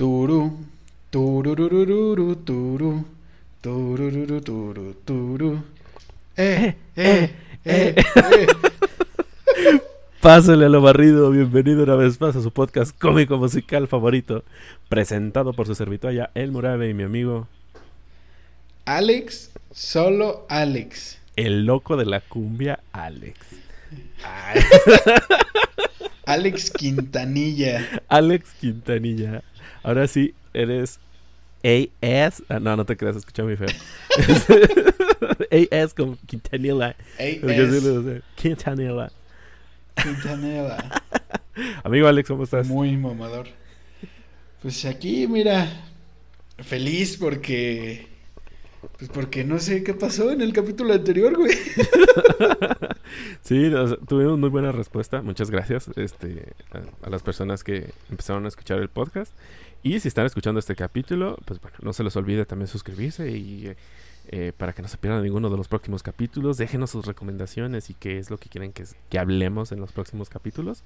Turu, tururururu, turu, turururu, turu, turu. Eh, eh, eh, eh. Pásale a lo barrido, bienvenido una vez más a su podcast cómico musical favorito, presentado por su servitoria El Morave y mi amigo Alex, solo Alex. el loco de la cumbia Alex. Alex Quintanilla. Alex Quintanilla. Ahora sí, eres AS. Ah, no, no te creas, escucha muy feo. AS con Quintanilla. AS. Quintanilla. Quintanilla. Amigo Alex, ¿cómo estás? Muy mamador. Pues aquí, mira, feliz porque... Pues porque no sé qué pasó en el capítulo anterior, güey. Sí, o sea, tuvimos muy buena respuesta. Muchas gracias este, a, a las personas que empezaron a escuchar el podcast. Y si están escuchando este capítulo, pues bueno, no se les olvide también suscribirse y eh, para que no se pierdan ninguno de los próximos capítulos, déjenos sus recomendaciones y qué es lo que quieren que, que hablemos en los próximos capítulos.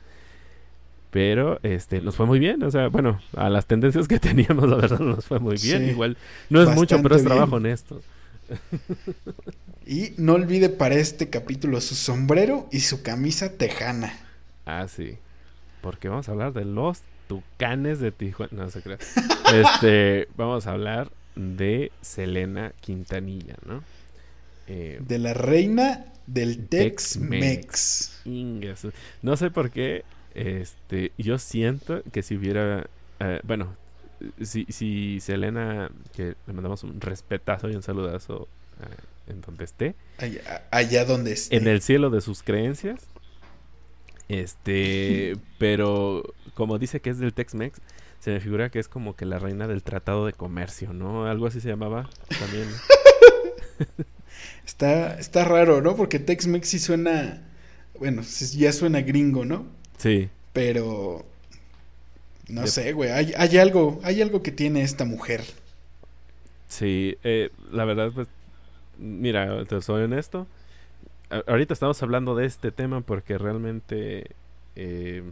Pero este nos fue muy bien, o sea, bueno, a las tendencias que teníamos, la verdad, nos fue muy bien. Sí, Igual no es mucho, pero es trabajo bien. honesto. Y no olvide para este capítulo su sombrero y su camisa tejana. Ah, sí. Porque vamos a hablar de los tucanes de Tijuana. No se crea. Este, vamos a hablar de Selena Quintanilla, ¿no? Eh, De la reina del Tex-Mex. Ingas. No sé por qué. Este, yo siento que si hubiera. eh, bueno, si, si Selena, que le mandamos un respetazo y un saludazo eh, en donde esté. Allá, allá donde esté. en el cielo de sus creencias. Este, pero como dice que es del Tex-Mex, se me figura que es como que la reina del tratado de comercio, ¿no? Algo así se llamaba también. Está, está raro, ¿no? Porque Tex-Mex sí suena. Bueno, ya suena gringo, ¿no? Sí, Pero. No De- sé, güey. Hay, hay algo, hay algo que tiene esta mujer. sí, eh, la verdad, pues, mira, te soy honesto. A- ahorita estamos hablando de este tema porque realmente, eh,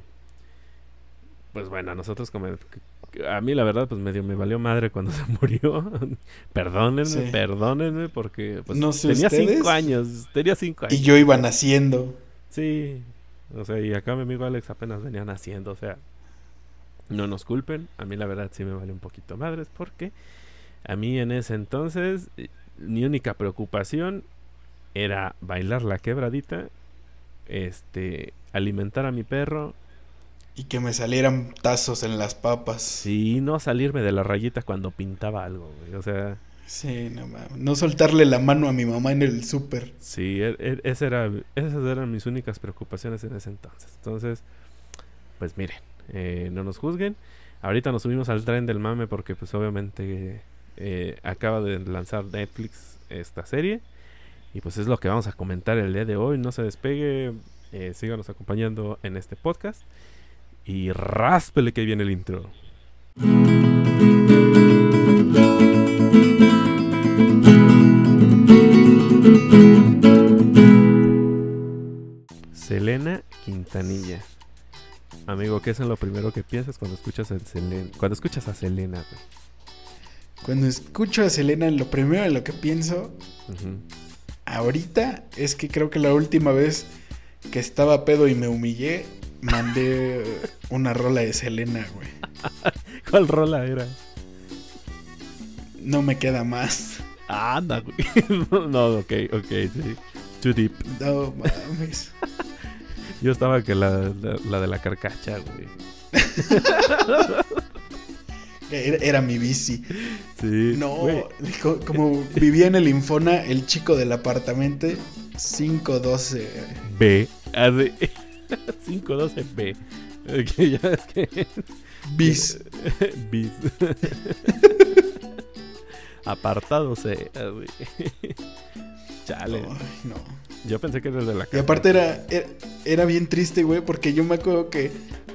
pues bueno, a nosotros como... A mí la verdad, pues medio me valió madre cuando se murió. perdónenme, Sí. perdónenme, porque pues, No sé tenía ustedes. cinco años, tenía cinco años. Y yo iba naciendo. Sí, o sea, y acá mi amigo Alex apenas venía naciendo, o sea, no nos culpen, a mí la verdad sí me vale un poquito madres, porque a mí en ese entonces mi única preocupación era bailar la quebradita, este, alimentar a mi perro Y que me salieran tazos en las papas. y no salirme de la rayita cuando pintaba algo, güey, o sea, Sí, no. No soltarle la mano a mi mamá en el súper. Sí, e- e- ese era, esas eran mis únicas preocupaciones en ese entonces. Entonces, pues miren, eh, no nos juzguen. Ahorita nos subimos al tren del mame porque pues obviamente eh, acaba de lanzar Netflix esta serie. Y pues es lo que vamos a comentar el día de hoy. No se despegue, eh, síganos acompañando en este podcast. Y ráspele que viene el intro. Selena Quintanilla. Amigo, ¿qué es lo primero que piensas cuando escuchas a Selena? Cuando escuchas a Selena? Cuando escucho a Selena, lo primero en lo que pienso ahorita es que creo que la última vez que estaba pedo y me humillé, mandé una rola de Selena, güey. ¿Cuál rola era? No me queda más. Anda, güey. no, ok, ok, sí. Too deep. No mames. Yo estaba que la, la, la de la carcacha, güey. Era, era mi bici. Sí. No, güey. como vivía en el Infona, el chico del apartamento 512. B. Hace 512B. Ok, ya es que. Bis. Bis. Apartado C. así. Chale. Ay, no. Yo pensé que era el de la Y aparte era, era, era bien triste, güey, porque yo me acuerdo que,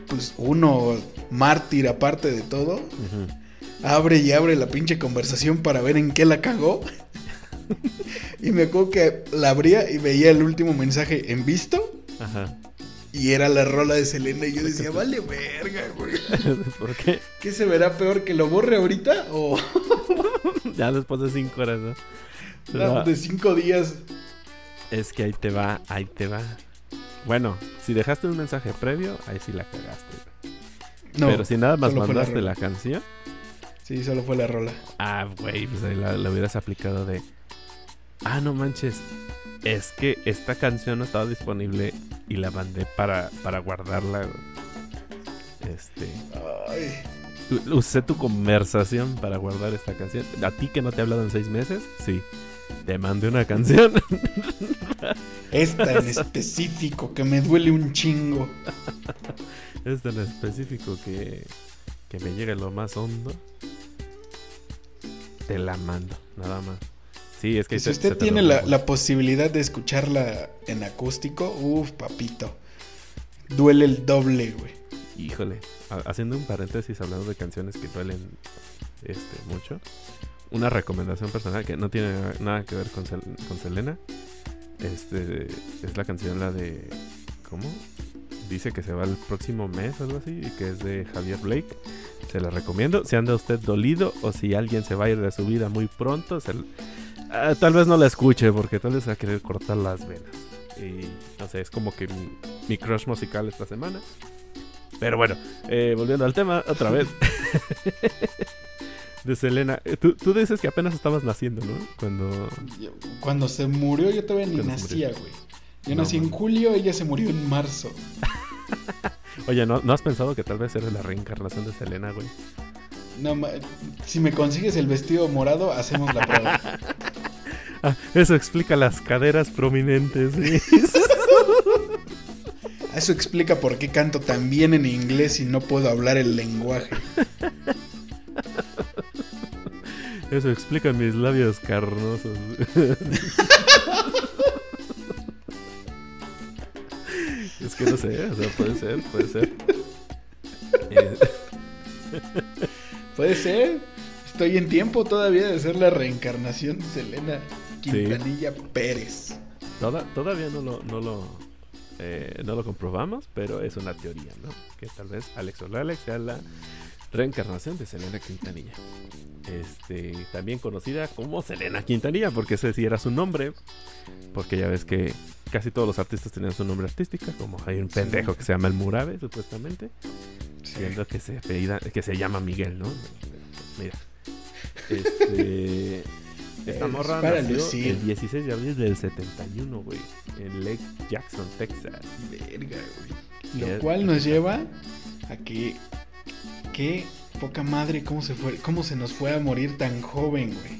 pues, uno, mártir aparte de todo, abre y abre la pinche conversación para ver en qué la cagó. y me acuerdo que la abría y veía el último mensaje en visto Ajá. y era la rola de Selena y yo decía, vale verga, güey. ¿Por qué? ¿Qué se verá peor que lo borre ahorita o Ya después de cinco horas, ¿no? no, de cinco días? Es que ahí te va, ahí te va. Bueno, si dejaste un mensaje previo, ahí sí la cagaste. No, Pero si nada más la mandaste la, canción, Sí, solo fue la rola. ah, güey, pues ahí la, la hubieras aplicado de. Ah, no manches. Es que esta canción no estaba disponible y la mandé para, para guardarla. Este. Ay, Usé tu conversación para guardar esta canción. A ti que no te he hablado en seis meses, sí. Te mandé una canción. esta en específico que me duele un chingo. Es tan específico que, que me llega en lo más hondo. Te la mando, nada más. Sí, es que si se- usted se tiene la, la posibilidad de escucharla en acústico, uff, papito. Duele el doble, güey. Híjole, ha- haciendo un paréntesis hablando de canciones que duelen este, mucho. Una recomendación personal que no tiene nada que ver con, Sel- con Selena. Este es la canción la de ¿cómo? Dice que se va el próximo mes o algo así y que es de Javier Blake. Se la recomiendo. Si anda usted dolido o si alguien se va a ir de su vida muy pronto, se ah, tal vez no la escuche porque tal vez va a querer cortar las venas. Y no sé, es como que mi, mi crush musical esta semana. Pero bueno, eh, volviendo al tema otra vez. de Selena. Eh, Tú, tú dices que apenas estabas naciendo, ¿no? Cuando... Cuando se murió, yo todavía ni nacía, güey. Yo No, nací en julio, ella se murió en marzo. Oye, ¿no, ¿no has pensado que tal vez eres la reencarnación de Selena, güey? No, ma- si me consigues el vestido morado, hacemos la prueba. Ah, eso explica las caderas prominentes. ¿sí? Eso explica por qué canto tan bien en inglés y no puedo hablar el lenguaje. Eso explica mis labios carnosos. Que no sé, o sea, puede ser, puede ser. Eh, Puede ser. Estoy en tiempo todavía de ser la reencarnación de Selena Quintanilla Pérez. toda- todavía no lo, no lo, eh, no lo comprobamos, pero es una teoría, ¿no? Que tal vez Alex Olalex sea la reencarnación de Selena Quintanilla. Este, también conocida como Selena Quintanilla, porque ese sí era su nombre. Porque ya ves que casi todos los artistas tenían su nombre artístico, como hay un pendejo que se llama el Murabe, supuestamente. Sí. Siendo que se apellida- que se llama Miguel, ¿no? Mira. Este. Esta Es morra para nació lucir. el 16 de abril del 71, güey. En Lake Jackson, Texas. Verga, güey. Lo cual nos lleva a que. Qué poca madre, cómo se fue, cómo se nos fue a morir tan joven, güey.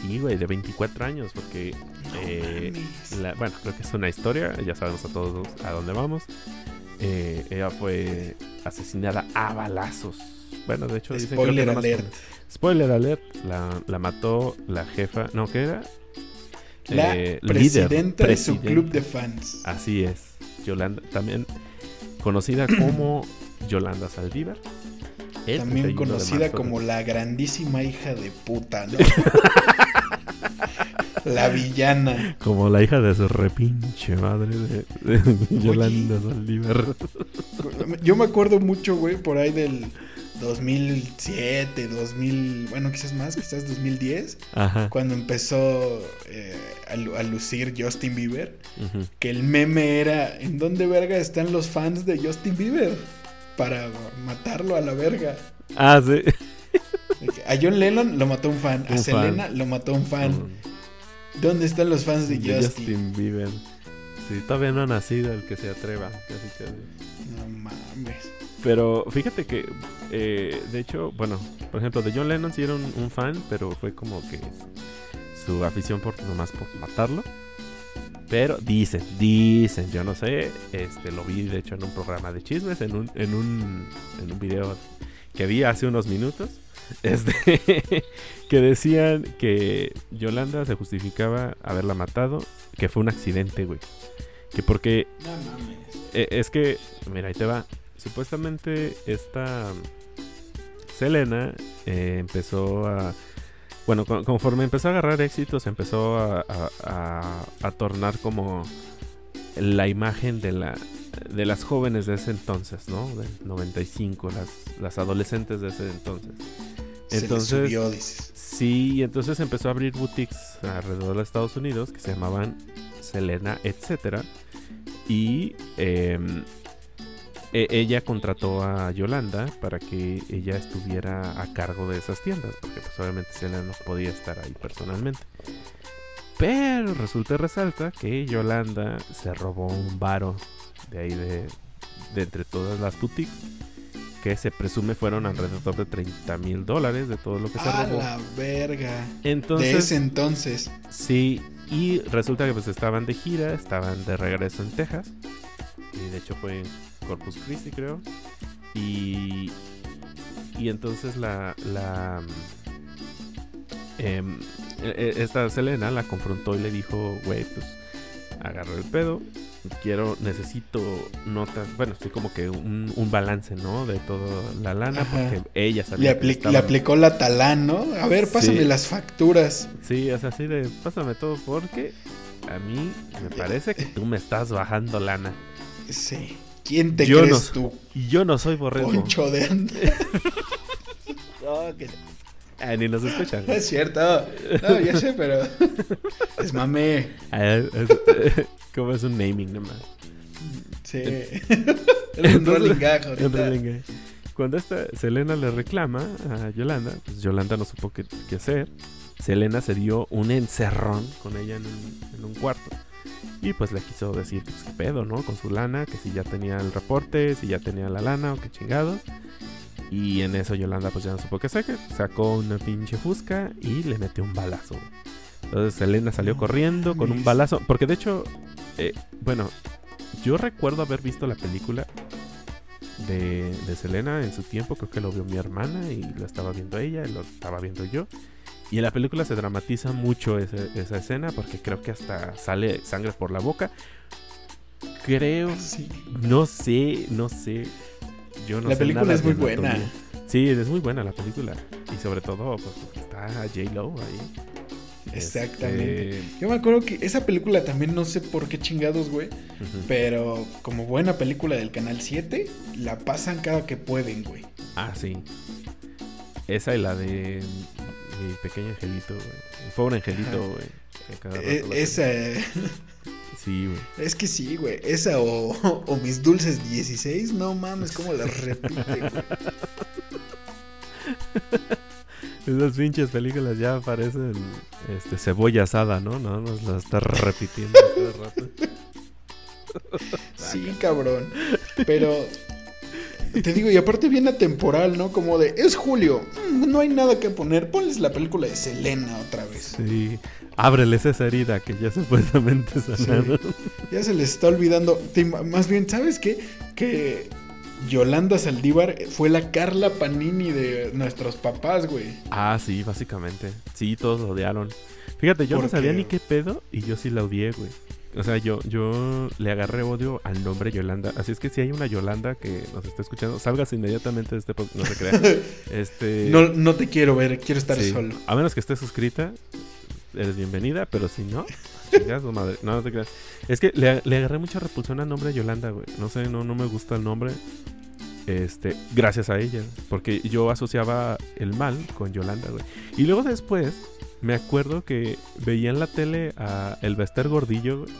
Sí, güey, de 24 años, porque. Eh, la- bueno, creo que es una historia, ya sabemos a todos a dónde vamos. Eh, ella fue asesinada a balazos. Bueno, de hecho, dicen que Spoiler más alert. Spoiler alert, la, la mató la jefa, no, ¿qué era? La Eh, presidenta líder, de su club de fans. Así es, Yolanda, también conocida como Yolanda Saldívar. El También 31 de conocida marzo como la grandísima hija de puta, ¿no? la villana. Como la hija de su repinche madre de, de Yolanda Saldívar. Yo me acuerdo mucho, güey, por ahí del 2007, 2000, bueno, quizás más, quizás 2010, Ajá. cuando empezó eh, a, lu- a lucir Justin Bieber, que el meme era, ¿en dónde verga están los fans de Justin Bieber? Para matarlo a la verga. Ah, sí. A John Lennon lo mató un fan, a Selena fan. lo mató un fan. Mm, ¿Dónde están los fans de, de Justin? Justin Bieber. Sí, todavía no ha nacido el que se atreva. Casi, casi. No mames. Pero fíjate que, eh, de hecho, bueno, por ejemplo, de John Lennon sí era un, un fan, pero fue como que su afición por nomás por matarlo. Pero dicen, dicen, yo no sé, este lo vi de hecho en un programa de chismes, en un, en un, en un video que vi hace unos minutos, este, que decían que Yolanda se justificaba haberla matado, que fue un accidente, güey. Que porque No mames. eh, es que, mira, ahí te va. Supuestamente esta Selena eh, empezó a... Bueno, con- conforme empezó a agarrar éxitos, empezó a, a- a- a tornar como la imagen de la, de las jóvenes de ese entonces, ¿no? Del 95, las, las adolescentes de ese entonces. Entonces, Se le subió, dices. Sí, y entonces empezó a abrir boutiques alrededor de Estados Unidos que se llamaban Selena, etcétera. Y em, e- ella contrató a Yolanda para que ella estuviera a cargo de esas tiendas, porque pues obviamente Selena no podía estar ahí personalmente. Pero resulta y resalta que Yolanda se robó un varo de ahí de, de entre todas las boutiques, que se presume fueron alrededor de 30 mil dólares de todo lo que se A robó. la verga. Entonces, de ese entonces. Sí, y resulta que pues estaban de gira, estaban de regreso en Texas. Y de hecho fue en Corpus Christi, creo. Y, y entonces la, la em, e- e- esta Selena la confrontó y le dijo, güey, pues agarró el pedo. Quiero, necesito notas, bueno, estoy como que un, un balance, ¿no? De toda la lana, Ajá. porque ella Le, sabía que apli- le estaban- aplicó la talán, ¿no? A ver, pásame Sí. las facturas. Sí, es así de, pásame todo porque a mí me parece que tú me estás bajando lana. Sí. ¿Quién te Yo crees no- tú? Y yo no soy borrego. Poncho de anda. No, que- Ah, ni nos escuchan. no es cierto. No, ya sé, pero. Es mame. Ah, es- ¿Cómo es un naming nomás? Sí. Un rolling gag ahorita. Cuando esta Selena le reclama a Yolanda, pues Yolanda no supo qué, qué hacer. Selena se dio un encerrón con ella en un, en un cuarto. Y pues le quiso decir, pues qué pedo, ¿no? Con su lana, que si ya tenía el reporte, si ya tenía la lana o qué chingado. Y en eso Yolanda pues ya no supo qué hacer. Sacó una pinche fusca y le metió un balazo. Entonces Selena salió No corriendo con un balazo. Porque de hecho, eh, bueno, yo recuerdo haber visto la película de, de Selena en su tiempo. Creo que lo vio mi hermana y lo estaba viendo ella, y lo estaba viendo yo. Y en la película se dramatiza mucho ese- esa escena porque creo que hasta sale sangre por la boca. Creo, Sí. no sé, no sé. Yo no La sé película nada es muy buena. Sí, es muy buena la película. Y sobre todo, pues porque está J-Lo ahí. Exactamente. Este, Yo me acuerdo que esa película también no sé por qué chingados, güey. Pero como buena película del Canal 7, la pasan cada que pueden, güey. Ah, sí. Esa y la de mi pequeño angelito, güey. Mi pobre angelito, güey. cada rato Eh, esa. Sí, güey. Es que sí, güey. Esa o, o mis dulces 16, no mames, cómo las repite, güey. Esas pinches películas ya parecen este, cebolla asada, ¿no? No nos la está repitiendo cada rato. Sí, cabrón. Pero. Te digo, y aparte bien atemporal, ¿no? Como de, es julio, mm, no hay nada que poner, ponles la película de Selena otra vez. Sí. Ábreles esa herida que ya supuestamente sanaron. Ya se les está olvidando. Más bien, ¿sabes qué? Que Yolanda Saldívar fue la Carla Panini de nuestros papás, güey. Ah, sí, básicamente. Sí, todos odiaron. Fíjate, yo no ¿Por sabía qué? ni qué pedo y yo sí la odié, güey. O sea, yo, yo le agarré odio al nombre Yolanda. Así es que si hay una Yolanda que nos está escuchando, salgas inmediatamente de este podcast. No se crea. Este, No, no te quiero ver, quiero estar sí. solo. A menos que estés suscrita, eres bienvenida, pero si no, chingas tu madre. No, no te creas. Es que le, le agarré mucha repulsión al nombre Yolanda, güey. No sé, no, no me gusta el nombre. Este, gracias a ella. Porque yo asociaba el mal con Yolanda, güey. Y luego después, me acuerdo que veía en la tele a el Bester Gordillo, güey.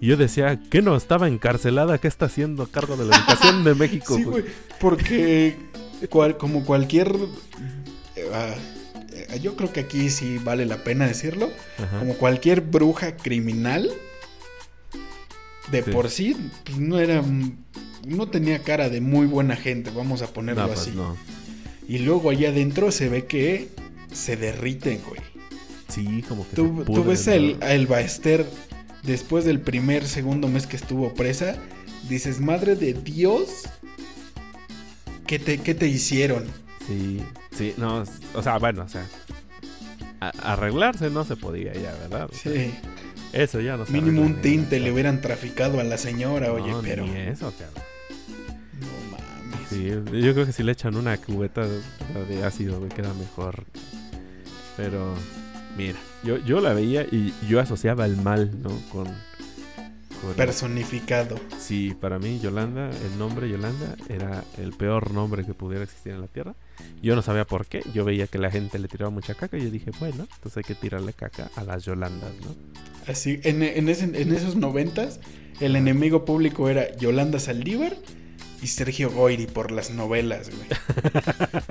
Y yo decía, ¿qué no? Estaba encarcelada, ¿qué está haciendo a cargo de la educación de México? Sí, güey? porque cual- como cualquier... eh, ah, eh, yo creo que aquí sí vale la pena decirlo. Ajá. Como cualquier bruja criminal, de Sí. por sí, pues no era... No tenía cara de muy buena gente, vamos a ponerlo No, pues así. no. Y luego allá adentro se ve que se derriten, güey. Sí, como que Tú, se tú ves el, ¿no? a Elba Ester después del primer, segundo mes que estuvo presa. Dices, madre de Dios, ¿qué te, qué te hicieron? Sí, sí, no, o sea, bueno, o sea, a- arreglarse no se podía ya, ¿verdad? O sea, Sí, Eso ya no se mínimo un tinte le hubieran traficado a la señora, oye, pero... Ni eso, cabrón. Sí, yo creo que si le echan una cubeta de, ácido, güey, queda mejor. Pero, mira, yo, yo la veía y yo asociaba el mal, ¿no? Con, Personificado. Sí, para mí Yolanda, el nombre Yolanda era el peor nombre que pudiera existir en la Tierra. Yo no sabía por qué. Yo veía que la gente le tiraba mucha caca y yo dije, bueno, entonces hay que tirarle caca a las Yolandas, ¿no? Así, en, en, en esos noventas, el enemigo público era Yolanda Saldívar y Sergio Goyri por las novelas, güey.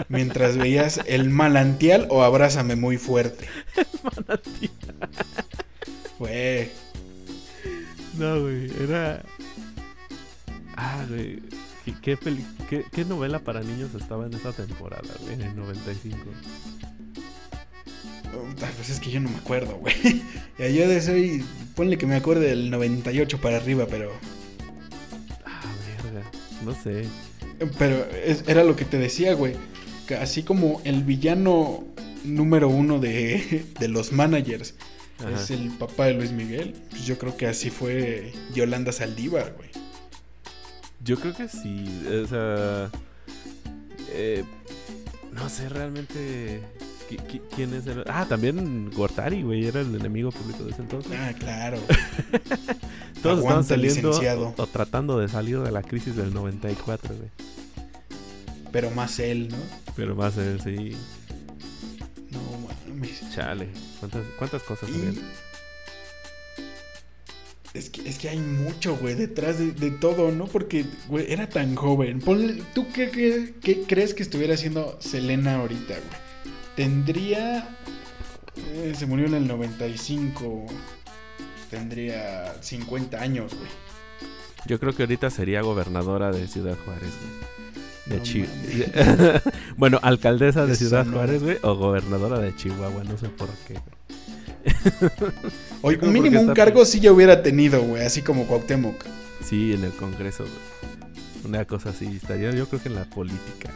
Mientras veías El Manantial o Abrázame muy fuerte. El Manantial. Güey. No, güey, era... Ah, güey. ¿Qué, qué, novela para niños estaba en esa temporada, güey? En el 95. pues es que yo no me acuerdo, güey. Yo de soy. Ponle que me acuerde del 98 para arriba, pero. No sé. Pero era lo que te decía, güey. Que así como el villano número uno de, los managers es el papá de Luis Miguel, pues yo creo que así fue Yolanda Saldívar, güey. Yo creo que sí. O sea. Eh, no sé realmente. ¿Quién es el.? Ah, también Gortari, güey, era el enemigo público de ese entonces. Ah, claro. Todos estaban saliendo o, tratando de salir de la crisis del 94, güey. Pero más él, ¿no? Pero más él, sí. No mames. Chale, ¿cuántas, cuántas cosas Es que, es que hay mucho, güey, detrás de, todo, ¿no? Porque, güey, era tan joven. ¿Tú qué, qué, crees que estuviera haciendo Selena ahorita, güey? Tendría... Eh, se murió en el 95 tendría 50 años, güey. Yo creo que ahorita sería gobernadora de Ciudad Juárez, güey. De Chihuahua. bueno, alcaldesa de Ciudad Juárez, güey, o gobernadora de Chihuahua, no sé por qué. Oye, mínimo un cargo sí ya hubiera tenido, güey, así como Cuauhtémoc. Sí, en el Congreso, güey. Una cosa así, estaría yo creo que en la política.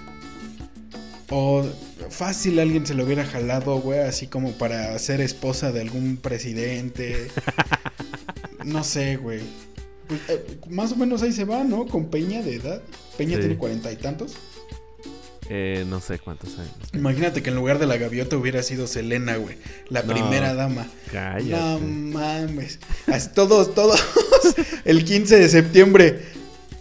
O fácil alguien se lo hubiera jalado, güey, así como para ser esposa de algún presidente. no sé, güey. Pues, eh, más o menos ahí se va, ¿no? Con Peña de edad. Peña tiene cuarenta y tantos. Eh, no sé cuántos años. Imagínate que en lugar de la gaviota hubiera sido Selena, güey. La primera dama. Cállate. No mames. Todos, todos. el 15 de septiembre.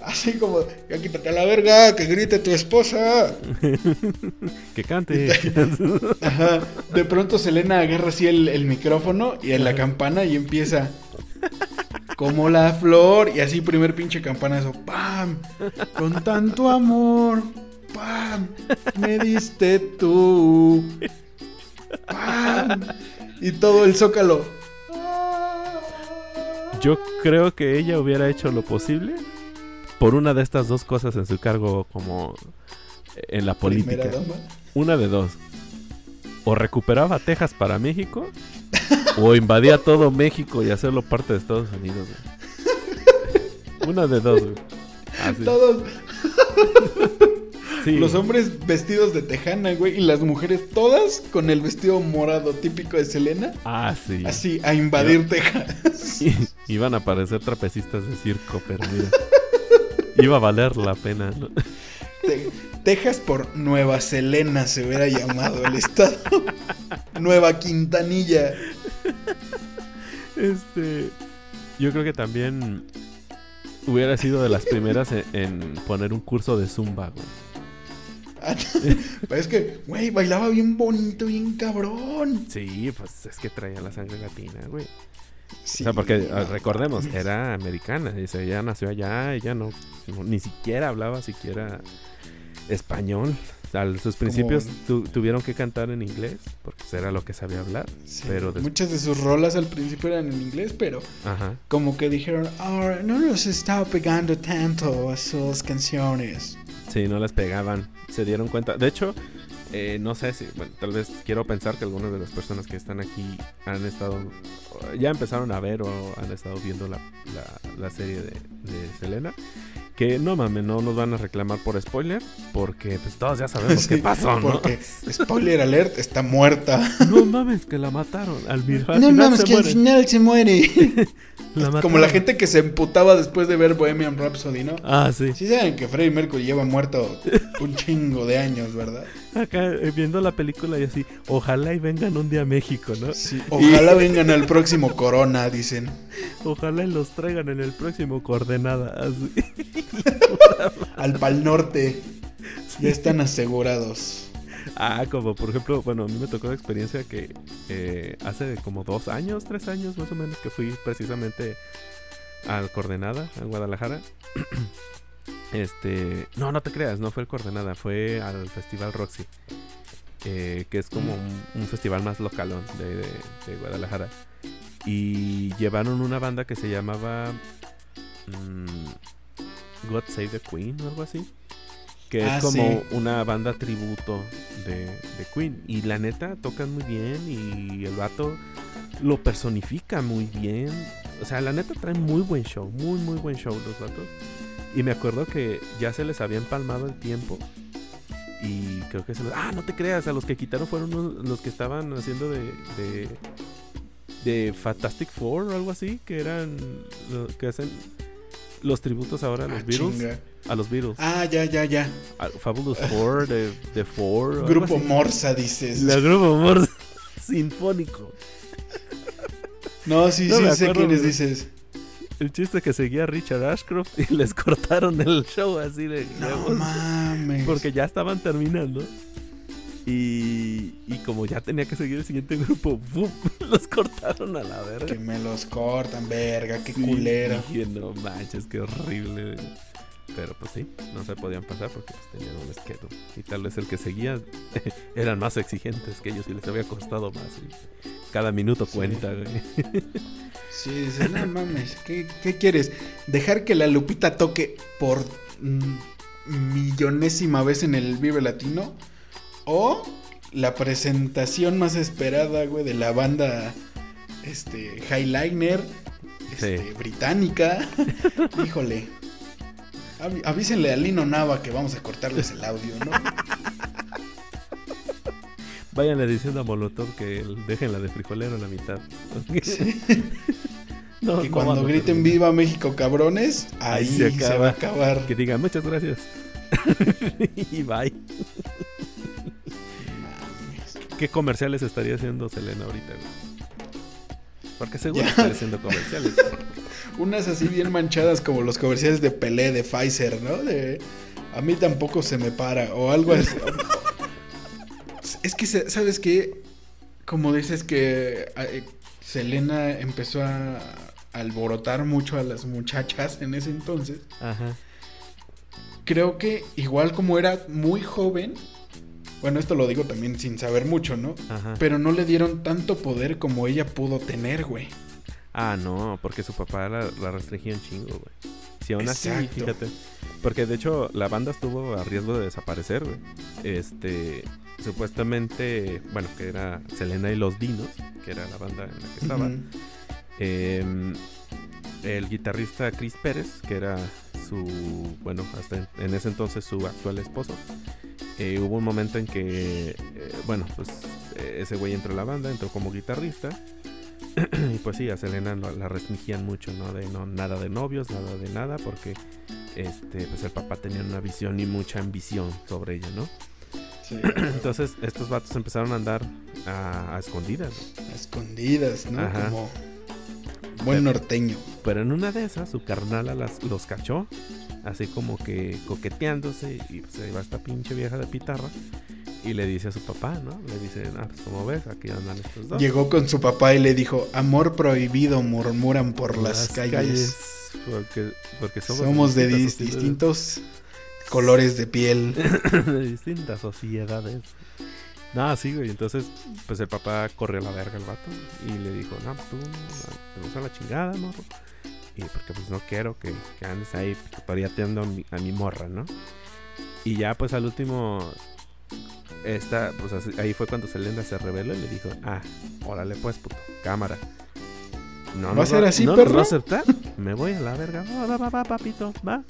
Así como, ya quítate a la verga, que grite tu esposa. que cante. Ajá. De pronto Selena agarra así el, micrófono y en la campana y empieza. Como la flor. Y así primer pinche campanazo. ¡Pam! Con tanto amor. ¡Pam! Me diste tú. ¡Pam! Y todo el zócalo. Yo creo que ella hubiera hecho lo posible por una de estas dos cosas en su cargo como en la política. Una de dos. O recuperaba Texas para México o invadía todo México y hacerlo parte de Estados Unidos. Una de dos, Todos. Los hombres vestidos de tejana, güey, y las mujeres todas con el vestido morado típico de Selena. Ah, sí. Así, a invadir Texas. iban a aparecer trapecistas de circo, pero mira. Iba a valer la pena, ¿no? Texas por Nueva Selena se hubiera llamado el estado. Nueva Quintanilla. Este. Yo creo que también hubiera sido de las primeras en, poner un curso de zumba, güey. es que, güey, bailaba bien bonito, bien cabrón. Sí, pues es que traía la sangre latina, güey o sea, porque ah, recordemos, era americana, dice, ella nació allá, ella no, ni siquiera hablaba siquiera español. A sus principios tuvieron que cantar en inglés, porque era lo que sabía hablar. pero Muchas de sus rolas al principio eran en inglés, pero como que dijeron, oh, no nos estaba pegando tanto a sus canciones. Sí, no les pegaban, se dieron cuenta. De hecho, eh, no sé si, bueno, tal vez quiero pensar que algunas de las personas que están aquí han estado, ya empezaron a ver o han estado viendo la, serie de, Selena. Que no mames, no nos van a reclamar por spoiler, porque pues todos ya sabemos Sí, qué pasó, ¿no? Porque, spoiler alert, está muerta. No mames, que la mataron. Al, al No final mames, se que al muere. final se muere. La Como la gente que se emputaba después de ver Bohemian Rhapsody, ¿no? Ah, sí. Sí saben que Freddie Mercury lleva muerto un chingo de años, ¿verdad? Acá eh, viendo la película y así, ojalá y vengan un día a México, ¿no? Sí. Ojalá vengan al próximo Corona, dicen. Ojalá y los traigan en el próximo coordenada. Así. Al Pal Norte. Ya están asegurados. Ah, como por ejemplo, bueno, a mí me tocó la experiencia que eh, hace como dos años, tres años más o menos, que fui precisamente al Coordenada, a Guadalajara. este, no, no te creas, no fue el Coordenada, fue al Festival Roxy, eh, que es como un, un festival más localón de, de- de Guadalajara. Y llevaron una banda que se llamaba mm, God Save the Queen o algo así. Que Ah, es como sí. una banda tributo de, de Queen. Y la neta tocan muy bien y el vato lo personifica muy bien. O sea, la neta trae muy buen show, muy, muy buen show los vatos. Y me acuerdo que ya se les había empalmado el tiempo. Y creo que se los... Ah, no te creas, a los que quitaron fueron unos- los que estaban haciendo de... de de Fantastic Four o algo así, que eran que hacen los tributos ahora a los Ah, Beatles, chinga. a los Beatles, Ah, ya, ya, ya. a Fabulous Four, de, de Four, Grupo. Morsa, dices. La grupo Morse sinfónico. No, sí, No sí, sé quiénes dices. El chiste que seguía a Richard Ashcroft y les cortaron el show así de No mames. porque ya estaban terminando. Y, y como ya tenía que seguir el siguiente grupo, ¡bum! los cortaron a la verga. Que me los cortan, verga, qué Sí, culero. dije, no manches, qué horrible. Pero pues sí, no se podían pasar porque pues, tenían un esqueto. Y tal vez el que seguía eran más exigentes que ellos y les había costado más. y cada minuto Sí. cuenta, güey. Sí, dices, no mames, ¿qué, qué quieres? ¿Dejar que la Lupita toque por mm, millonésima vez en el Vive Latino? ¿O la presentación más esperada, güey, de la banda este, Highliner este, Sí. británica? Híjole. Avísenle a Lino Nava que vamos a cortarles el audio, ¿no? Váyanle diciendo a Molotov que dejen la de frijolero a la mitad. Sí. No, que no cuando griten terminar. Viva México, cabrones, ahí, Ahí se se, acaba. va a acabar. Que digan muchas gracias. y bye. ¿Qué comerciales estaría haciendo Selena ahorita, güey? Porque seguro Ya. estaría haciendo comerciales. Unas así bien manchadas como los comerciales de Pelé de Pfizer, ¿no? De a mí tampoco se me para o algo así. Es que sabes qué, como dices que Selena empezó a alborotar mucho a las muchachas en ese entonces. Ajá. Creo que igual como era muy joven, bueno, esto lo digo también sin saber mucho, ¿no? Ajá. Pero no le dieron tanto poder como ella pudo tener, güey. Ah, no, porque su papá la, la restringía un chingo, güey. Si aún así, fíjate. Porque de hecho la banda estuvo a riesgo de desaparecer, güey. Este, supuestamente, bueno, que era Selena y los Dinos, que era la banda en la que estaba. Em, el guitarrista Chris Pérez, que era su, bueno, hasta en, en ese entonces su actual esposo. eh, hubo un momento en que, eh, bueno, pues eh, ese güey entró a la banda, entró como guitarrista. y pues sí, a Selena lo- la restringían mucho, ¿no? De no, nada de novios, nada de nada, porque este, pues el papá tenía una visión y mucha ambición sobre ella, ¿no? Sí. Entonces estos vatos empezaron a andar a, a escondidas. ¿no? A escondidas, ¿no? Ajá. Como buen norteño. Pero en una de esas, su carnala las, los cachó, así como que coqueteándose, y ahí va esta pinche vieja de pitarra, y le dice a su papá, ¿no? Le dice, ah, pues como ves, aquí andan estos dos. Llegó con su papá y le dijo, amor prohibido murmuran por las, calles. porque, porque somos, Somos de dis- distintos colores de piel. de distintas sociedades. No, sí, güey. Entonces, pues el papá corrió a la verga al vato y le dijo, no, tú, te vas a la chingada, morro. Y porque pues no quiero que, que andes ahí pariateando a mi, a mi morra, ¿no? Y ya pues al último, esta, pues así- ahí fue cuando Selena se reveló y le dijo, ah, órale pues, puto, cámara. No ¿Va a ser así, ¿No perro? a aceptar? Me voy a la verga. Va, va, va, papito, va.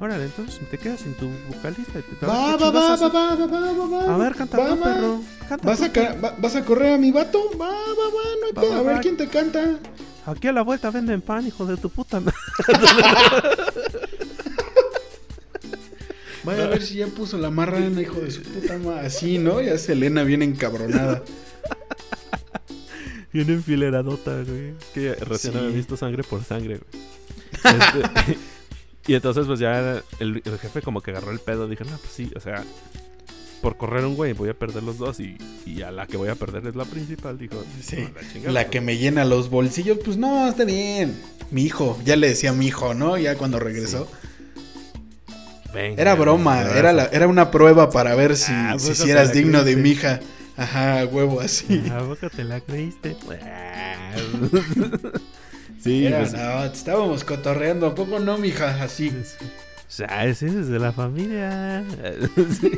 Órale, entonces te quedas sin tu vocalista. Y te Va, va, va, va, va, va, va, va, va. A ver, canta Va, perro. Canta ¿Vas a, ca- va- ¿Vas a correr a mi vato? Va, va, va, no hay Va, pedo. va, A ver va. quién te canta. Aquí a la vuelta venden pan, hijo de tu puta. madre. Vaya a ver si ya puso la marrana, hijo de su puta madre. Así, ¿no? Ya Selena viene encabronada. Bien enfileradota, güey. Que recién Sí. había visto sangre por sangre, güey. Este, y entonces, pues ya el, el jefe como que agarró el pedo. Dije, no, pues sí, o sea, por correr un güey voy a perder los dos. Y, y a la que voy a perder es la principal. Dijo, Sí. "No, chingada, La pues". que me llena los bolsillos, pues no, está bien. Mi hijo, ya le decía mi hijo, ¿no? Ya cuando regresó. Venga, Era broma, era, la, era una prueba para ver si, Ah, si, eras la digno de mi hija. Ajá, huevo, así. ¿A poco te la creíste? sí, Era, pues. no, estábamos cotorreando, ¿a poco no, mija? Así. O sea, ese es de la familia. Sí.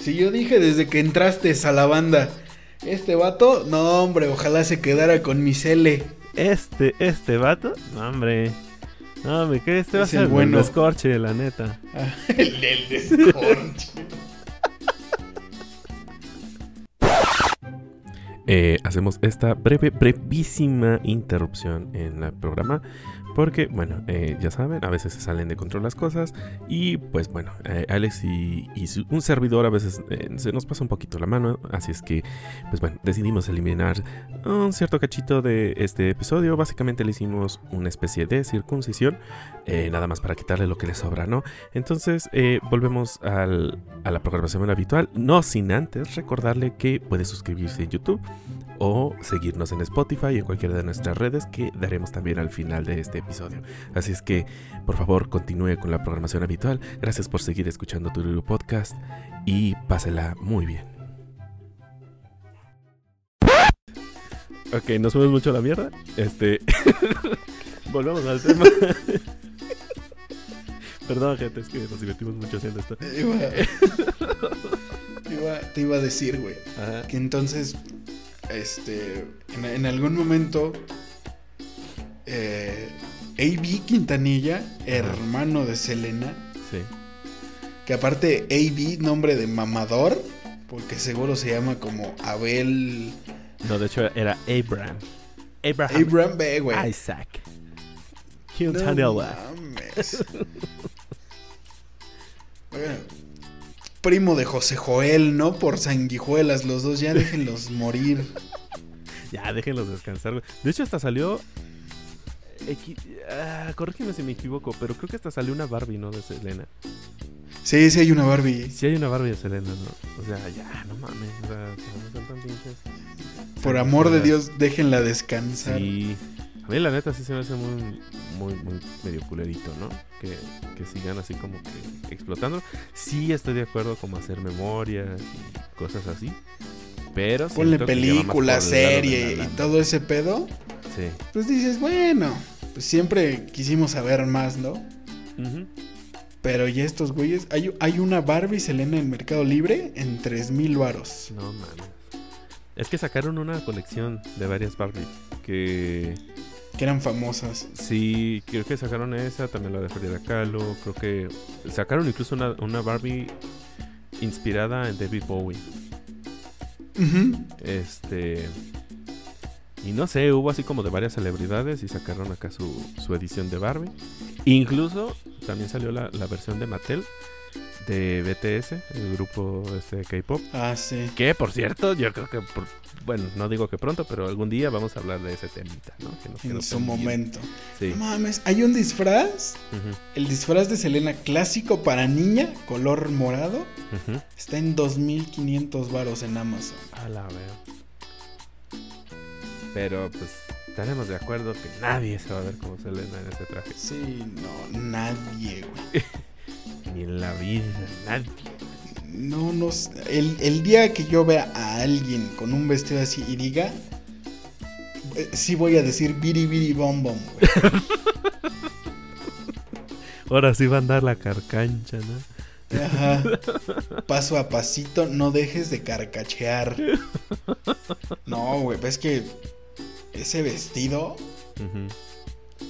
Si yo dije desde que entraste a la banda, este vato, no, hombre, ojalá se quedara con mi cele. Este, este vato, no, hombre. No, hombre, que este va a ser el el bueno. descorche, la neta. Ah, el del descorche. Eh, hacemos esta breve, brevísima interrupción en el programa. Porque, bueno, eh, ya saben, a veces se salen de control las cosas. Y pues bueno, eh, Alex y, un servidor a veces eh, se nos pasa un poquito la mano. Así es que, pues bueno, decidimos eliminar un cierto cachito de este episodio. Básicamente le hicimos una especie de circuncisión. eh, nada más para quitarle lo que le sobra, ¿no? Entonces, volvemos a la programación habitual. No sin antes recordarle que puede suscribirse en YouTube o seguirnos en Spotify y en cualquiera de nuestras redes que daremos también al final de este episodio. Así es que, por favor, continúe con la programación habitual. Gracias por seguir escuchando Tururu Podcast y pásela muy bien. Ok, nos fuimos mucho a la mierda. Este. Volvemos al tema. Perdón, gente, es que nos divertimos mucho haciendo esto. Iba- te iba a decir, güey, que entonces, este, en, en algún momento, eh, A.B. Quintanilla, hermano de Selena, Sí. que aparte A.B. nombre de mamador, porque seguro se llama como Abel No, de hecho era Abraham. Abraham Abraham B, güey. Isaac. No Quintanilla. mames. Oigan, Primo de José Joel, ¿no? Por sanguijuelas, los dos ya déjenlos morir. Ya, déjenlos descansar. De hecho, hasta salió. Ah, corrígeme si me equivoco, pero creo que hasta salió una Barbie, ¿no? De Selena. Sí, sí hay una Barbie. Sí hay una Barbie de Selena, ¿no? O sea, ya, no mames. O sea, no son tan pinches. Por amor de Dios, déjenla descansar. Sí. A mí la neta sí se me hace muy, muy, muy medio culerito, ¿no? Que, que sigan así como que explotando. Sí estoy de acuerdo como hacer memoria y cosas así. Pero Ponle película, serie y todo ese pedo. Sí. Pues dices, bueno, pues siempre quisimos saber más, ¿no? Ujú. Pero ya estos güeyes, hay, hay una Barbie Selena en Mercado Libre en 3000 varos. No mames. Es que sacaron una colección de varias Barbie. Que Que eran famosas. sí, creo que sacaron esa, también la de Frida Kahlo. Creo que sacaron incluso una, una Barbie inspirada en David Bowie. Ujú. Este. Y no sé, hubo así como de varias celebridades y sacaron acá su, su edición de Barbie. Incluso también salió la, la versión de Mattel de BTS, el grupo este K-pop. Ah, sí. Que por cierto, yo creo que, por- bueno, no digo que pronto, pero algún día vamos a hablar de ese temita, ¿no? Que nos quedó En su pendiente. momento. Sí. Mames, hay un disfraz. El disfraz de Selena clásico para niña, color morado. ujú. Está en 2500 varos en Amazon. A la veo. Pero pues estaremos de acuerdo que nadie se va a ver como Selena en ese traje. Sí, no, nadie, güey. Ni en la vida, nadie. No, no. El, el día que yo vea a alguien con un vestido así y diga. eh, Sí voy a decir biri biri bom bom, güey. Ahora sí va a andar la carcancha, ¿no? Ajá. Paso a pasito, no dejes de carcachear. No, güey, ves que ese vestido.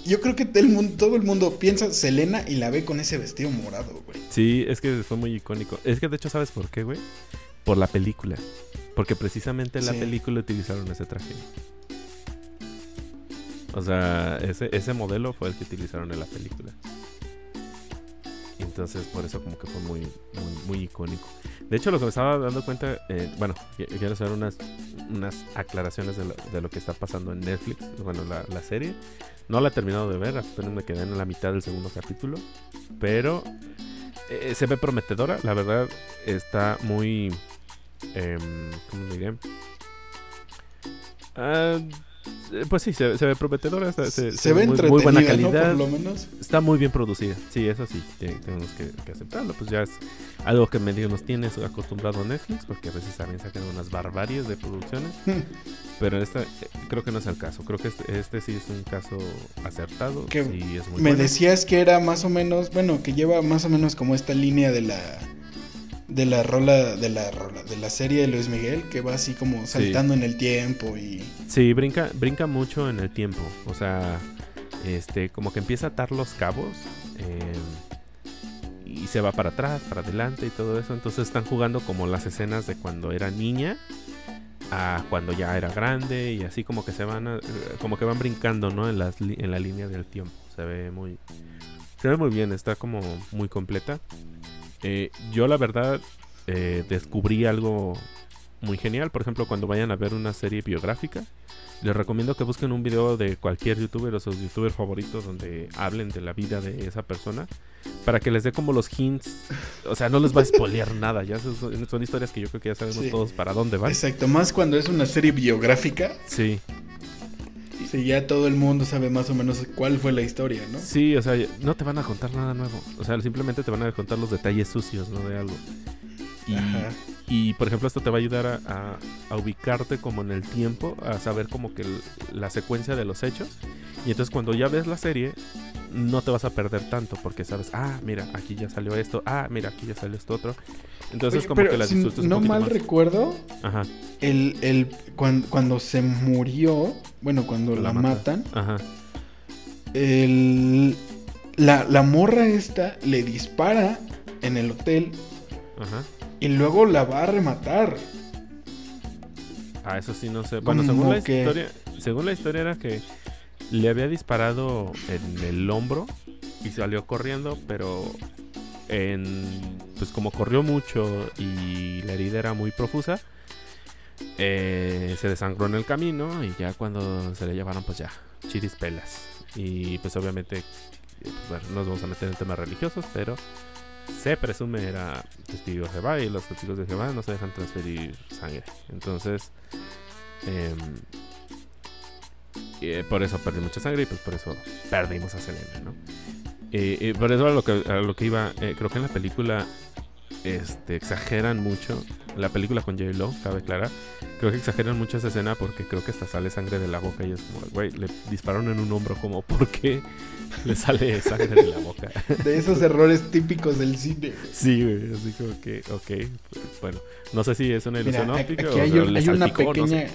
Yo creo que todo el mundo, todo el mundo piensa Selena y la ve con ese vestido morado, güey. Sí, es que fue muy icónico. Es que de hecho, ¿sabes por qué, güey? Por la película. Porque precisamente en la Sí. película utilizaron ese traje. O sea, ese, ese modelo fue el que utilizaron en la película. Entonces, por eso como que fue muy, muy, icónico. De hecho, lo que me estaba dando cuenta, eh, bueno, qui- quiero hacer unas, unas aclaraciones de lo, de lo que está pasando en Netflix, bueno, la, la serie. No la he terminado de ver, apenas me quedé en la mitad del segundo capítulo. Pero eh, se ve prometedora, la verdad está muy... em, ¿Cómo le diré? Eh, pues sí, se, se ve prometedora, se, Se, se ve muy, muy buena ¿no? calidad. Por lo menos. Está muy bien producida. Sí, eso sí, te- tenemos que, que aceptarlo. Pues ya es algo que medio nos tienes acostumbrado a Netflix, porque a veces también sacan unas barbaries de producciones. Pero esta eh, creo que no es el caso. Creo que este, este sí es un caso acertado. Que sí, es muy Me bueno. decías que era más o menos, bueno, que lleva más o menos como esta línea de la de la rola de la rola de la serie de Luis Miguel que va así como saltando en el tiempo y Sí, brinca, brinca mucho en el tiempo. O sea, este, como que empieza a atar los cabos. eh, y se va para atrás, para adelante y todo eso. Entonces están jugando como las escenas de cuando era niña a cuando ya era grande y así como que se van a- como que van brincando, ¿no? En, las en la línea del tiempo. Se ve muy se ve muy bien, está como muy completa. Eh, yo la verdad eh, descubrí algo muy genial. Por ejemplo, cuando vayan a ver una serie biográfica, les recomiendo que busquen un video de cualquier youtuber o sus youtubers favoritos donde hablen de la vida de esa persona para que les dé como los hints. O sea, no les va a spoilear nada. Ya son, son historias que yo creo que ya sabemos Sí. todos para dónde van. exacto, más cuando es una serie biográfica, Sí, si ya todo el mundo sabe más o menos cuál fue la historia, ¿no? sí, o sea, no te van a contar nada nuevo. O sea, simplemente te van a contar los detalles sucios, ¿no? De algo. Y. Y por ejemplo, esto te va a ayudar a, a- a ubicarte como en el tiempo, a saber como que el- la secuencia de los hechos. Y entonces cuando ya ves la serie, no te vas a perder tanto porque sabes, ah, mira, aquí ya salió esto, ah, mira, aquí ya salió esto otro. Entonces Oye, como que la disfrutas no mal más. recuerdo, Ajá, el, el cuan- cuando, se murió, bueno, cuando La la, matan. matan, ajá. el, la, la morra esta le dispara en el hotel Ajá. Y luego la va a rematar. Ah, eso sí no sé. Bueno, según la que- historia, según la historia era que le había disparado en el hombro y salió corriendo, pero en pues como corrió mucho y la herida era muy profusa, eh, se desangró en el camino y ya cuando se le llevaron pues ya chiris pelas y pues obviamente eh, pues, bueno, no nos vamos a meter en temas religiosos, pero se presume era testigo de Jehová y los testigos de Jehová no se dejan transferir sangre. Entonces, em, eh, por eso perdí mucha sangre y pues por eso perdimos a Selena, ¿no? Eh, por eso a lo que, lo que iba, eh, creo que en la película este, exageran mucho. La película con J-Lo, cabe aclarar. Creo que exageran mucho esa escena porque creo que hasta sale sangre de la boca y es como, güey, le dispararon en un hombro, como, ¿por qué le sale sangre de la boca? De esos errores típicos del cine. Sí, güey, así como que, ok, bueno, no sé si es una ilusión óptica aquí o hay un- le hay una salpicó, no sé.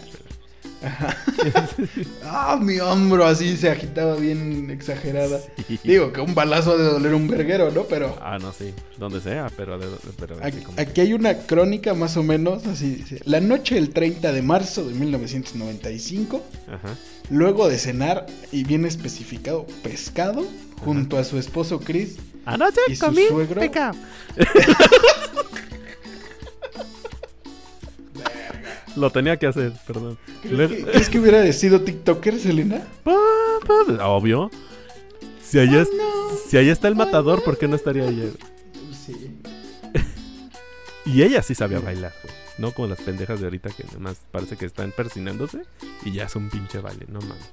Ah, mi hombro así se agitaba bien exagerada. Sí. Digo que un balazo ha de doler un verguero, ¿no? Pero Ah, no, sí, donde sea, pero, de- pero aquí, como... aquí hay una crónica más o menos así. dice, La noche del 30 de marzo de 1995, Ajá. luego de cenar y bien especificado pescado junto a su esposo Chris Anoche y su suegro. Lo tenía que hacer, perdón. ¿Crees que, crees que hubiera sido TikToker, Selena? Pa, pa, Obvio. Si allá, es- Oh, no. si allá está el matador, ¿por qué no estaría ella? Sí. Y ella sí sabía bailar. No como las pendejas de ahorita que nomás parece que están persinándose y ya es un pinche baile, no mames.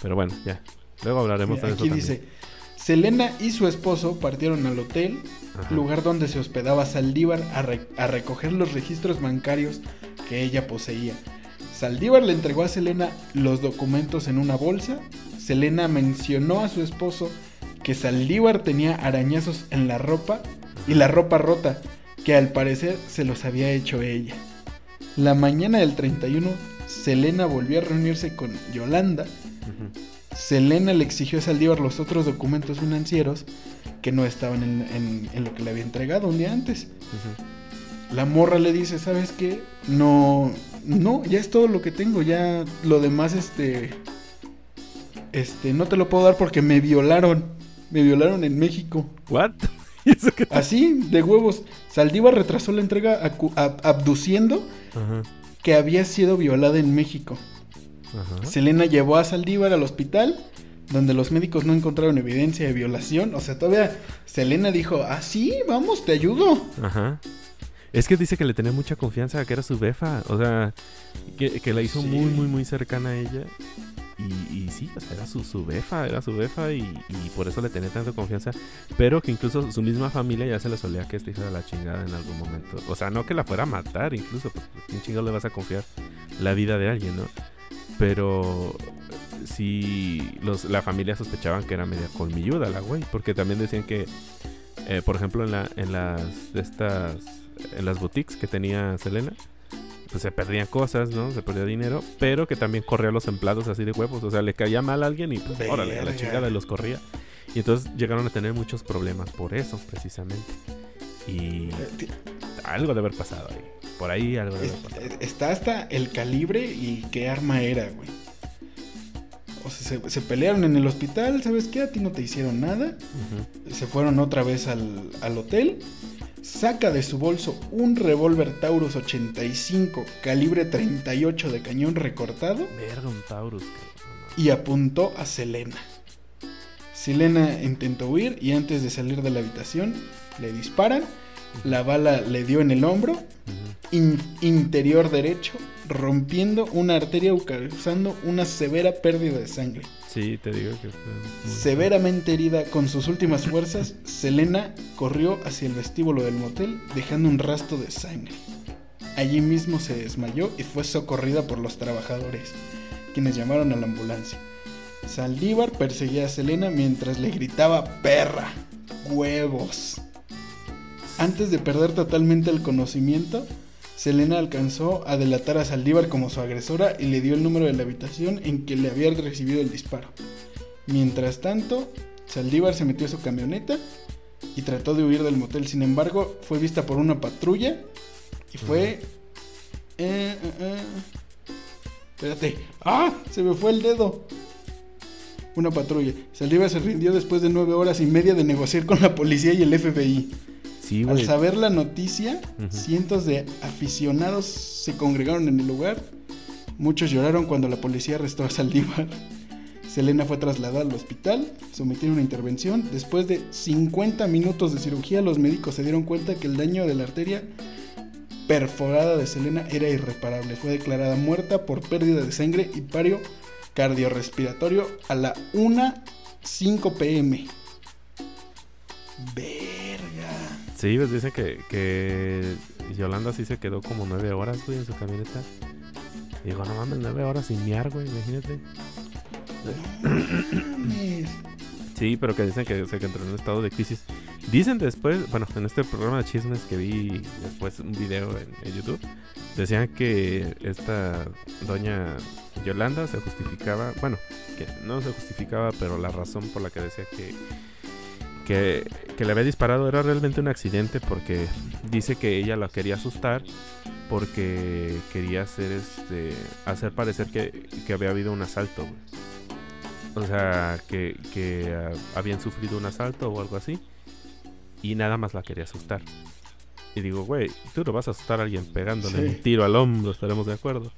Pero bueno, ya. Luego hablaremos Mira, de eso aquí también. dice, Selena y su esposo partieron al hotel, Ajá. lugar donde se hospedaba Saldívar, a, re- a recoger los registros bancarios que ella poseía. Saldívar le entregó a Selena los documentos en una bolsa. Selena mencionó a su esposo que Saldívar tenía arañazos en la ropa y la ropa rota, que al parecer se los había hecho ella. La mañana del 31, Selena volvió a reunirse con Yolanda. Selena le exigió a Saldívar los otros documentos financieros que no estaban en, en- en lo que le había entregado un día antes. La morra le dice, ¿sabes qué? No, no, ya es todo lo que tengo, ya lo demás, este, este, no te lo puedo dar porque me violaron, me violaron en México. ¿What? Así, de huevos. Saldívar retrasó la entrega abduciendo Ajá. que había sido violada en México. Ajá. Selena llevó a Saldívar al hospital, donde los médicos no encontraron evidencia de violación. O sea, todavía Selena dijo, ah, sí, vamos, te ayudo. Ajá. Es que dice que le tenía mucha confianza, que era su befa. O sea, que, que la hizo Sí. muy, muy, muy cercana a ella. Y, y sí, o sea, era su, su befa, era su befa y, y por eso le tenía tanta confianza. Pero que incluso su misma familia ya se le solía que esta hija de la chingada en algún momento. O sea, no que la fuera a matar incluso, porque ¿quién chingado le vas a confiar la vida de alguien, no? Pero sí, los, la familia sospechaban que era media colmilluda la güey, porque también decían que, eh, por ejemplo, en, la, en las de estas, en las boutiques que tenía Selena, pues se perdían cosas, ¿no? Se perdía dinero, pero que también corría los empleados así de huevos, o sea, le caía mal a alguien y pues, órale, a la chingada los corría. Y entonces llegaron a tener muchos problemas por eso, precisamente. Y algo de haber pasado ahí. Por ahí algo de haber pasado. Está hasta el calibre y qué arma era, güey. O sea, se, se pelearon en el hospital, ¿sabes qué? A ti no te hicieron nada. Se fueron otra vez al, al hotel. Saca de su bolso un revólver Taurus 85, calibre 38 de cañón recortado. Verga, un Taurus. y apuntó a Selena. Selena intentó huir y antes de salir de la habitación le disparan. La bala le dio en el hombro in- interior derecho, rompiendo una arteria causando una severa pérdida de sangre. Sí, te digo que fue Severamente herida con sus últimas fuerzas, Selena corrió hacia el vestíbulo del motel dejando un rastro de sangre. Allí mismo se desmayó y fue socorrida por los trabajadores, quienes llamaron a la ambulancia. Saldívar perseguía a Selena mientras le gritaba perra, huevos. Antes de perder totalmente el conocimiento, Selena alcanzó a delatar a Saldívar como su agresora y le dio el número de la habitación en que le había recibido el disparo. Mientras tanto, Saldívar se metió a su camioneta y trató de huir del motel. Sin embargo, fue vista por una patrulla y fue... eh, eh, eh. Espérate. ¡Ah! Se me fue el dedo. Una patrulla. Saldívar se rindió después de nueve horas y media de negociar con la policía y el FBI. Sí, Al saber la noticia, cientos de aficionados se congregaron en el lugar. Muchos lloraron cuando la policía arrestó a Saldívar. Selena fue trasladada al hospital, sometieron una intervención. Después de 50 minutos de cirugía, los médicos se dieron cuenta que el daño de la arteria perforada de Selena era irreparable. Fue declarada muerta por pérdida de sangre y pario cardiorrespiratorio a la 1.05 pm. Sí, pues dice que, que Yolanda sí se quedó como nueve horas, güey, en su camioneta. Y digo, no mames, nueve horas sin miar, güey, imagínate. Sí, pero que dicen que se que entró en un estado de crisis. Dicen después, bueno, en este programa de chismes que vi después un video en, en YouTube, decían que esta doña Yolanda se justificaba, bueno, que no se justificaba, pero la razón por la que decía que que, que le había disparado era realmente un accidente porque dice que ella la quería asustar porque quería hacer este hacer parecer que, que había habido un asalto güey. o sea que, que habían sufrido un asalto o algo así y nada más la quería asustar y digo güey tú no vas a asustar a alguien pegándole Sí. un tiro al hombro estaremos de acuerdo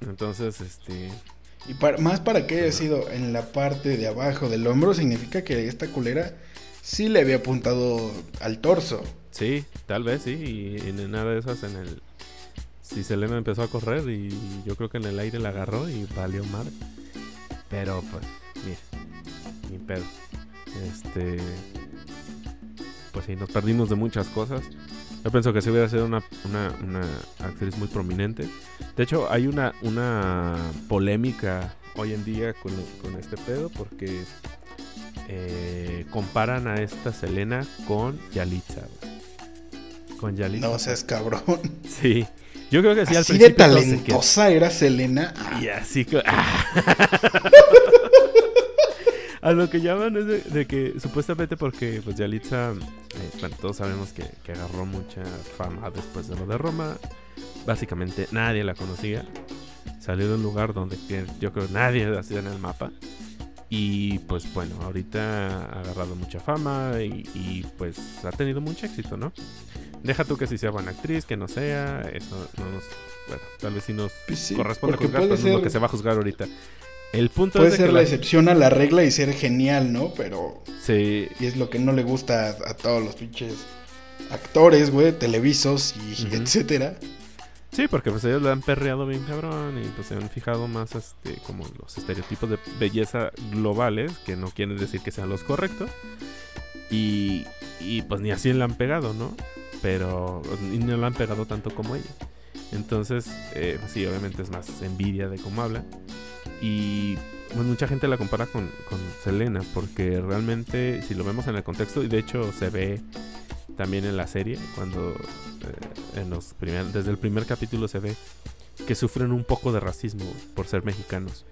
entonces este Y para- más para que haya sido en la parte de abajo del hombro, significa que esta culera sí le había apuntado al torso. Sí, tal vez sí, y en nada de esas en el... Si Selena empezó a correr y yo creo que en el aire la agarró y valió madre. Pero pues, mira, ni pedo. Este... Pues sí, nos perdimos de muchas cosas. Yo pienso que si hubiera sido una, una, una actriz muy prominente. De hecho, hay una, una polémica hoy en día con, con este pedo porque eh, comparan a esta Selena con Yalitza. Con Yalitza. No seas cabrón. Sí. Yo creo que sí, al Así de principio se talentosa era Selena. Y así que... A lo que llaman es de, de que supuestamente porque pues Yalitza, eh, bueno, todos sabemos que, que agarró mucha fama después de lo de Roma. Básicamente nadie la conocía. Salió de un lugar donde yo creo nadie hacía en el mapa. Y pues bueno, ahorita ha agarrado mucha fama y, y, pues ha tenido mucho éxito, ¿no? Deja tú que si sea buena actriz, que no sea, eso no nos... Bueno, tal vez sí nos Pues sí, corresponde juzgar, pero es lo que se va a juzgar ahorita. El punto Puede es ser que la la- excepción a la regla y ser genial, ¿no? Pero Sí, y es lo que no le gusta a, a todos los pinches actores, güey, televisos y etcétera. Sí, porque pues ellos le han perreado bien cabrón y pues se han fijado más este como los estereotipos de belleza globales, que no quieren decir que sean los correctos. Y, y pues ni así le han pegado, ¿no? Pero y no le han pegado tanto como ella. Entonces, eh, pues sí, obviamente es más envidia de cómo habla. Y pues, mucha gente la compara con, con Selena, porque realmente, si lo vemos en el contexto, y de hecho se ve también en la serie, cuando eh, en los primer- desde el primer capítulo se ve que sufren un poco de racismo por ser mexicanos.